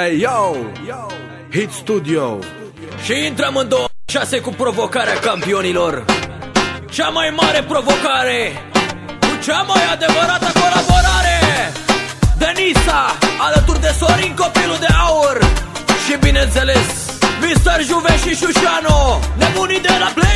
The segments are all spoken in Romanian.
Hey yo, Hit Studio. Și intrăm în 26 cu provocarea campionilor. Cea mai mare provocare Cu cea mai adevărată colaborare Denisa, alături de Sorin copilul de aur. Și bineînțeles Mr. Juve și Șușano Nebunii de la Play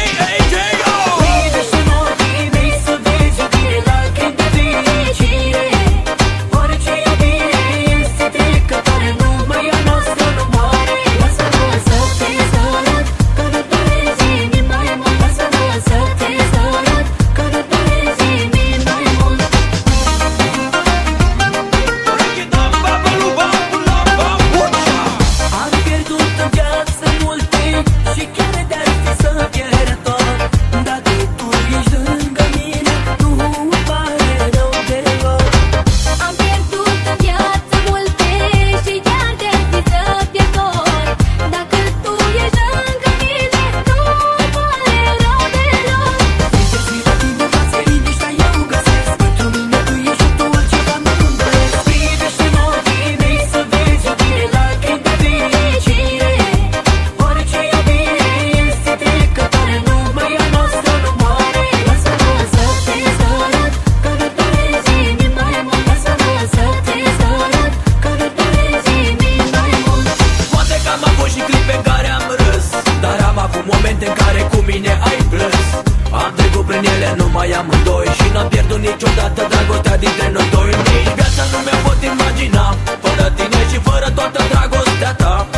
noi amândoi. Și n-am pierdut niciodată dragostea dintre noi doi. Nici viața nu mi-a pot imagina Fără tine și fără toată dragostea ta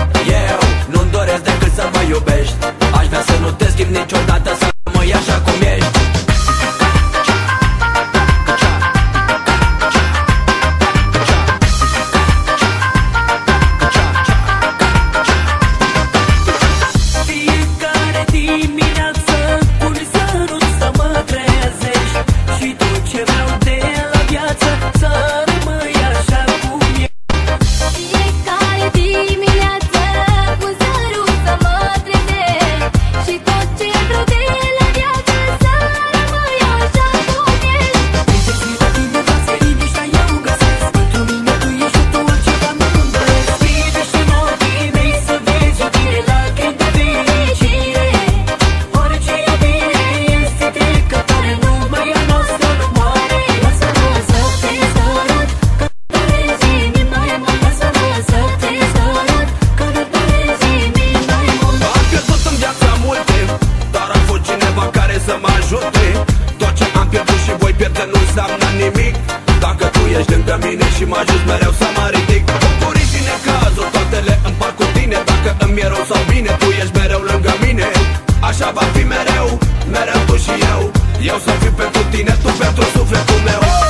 și mă ajut mereu să mă ridic. Bucurii și necazuri, toate le împart cu tine. Dacă îmi e rău sau bine, tu ești mereu lângă mine. Așa va fi mereu, mereu tu și eu. Eu să fiu pentru tine, tu pentru sufletul meu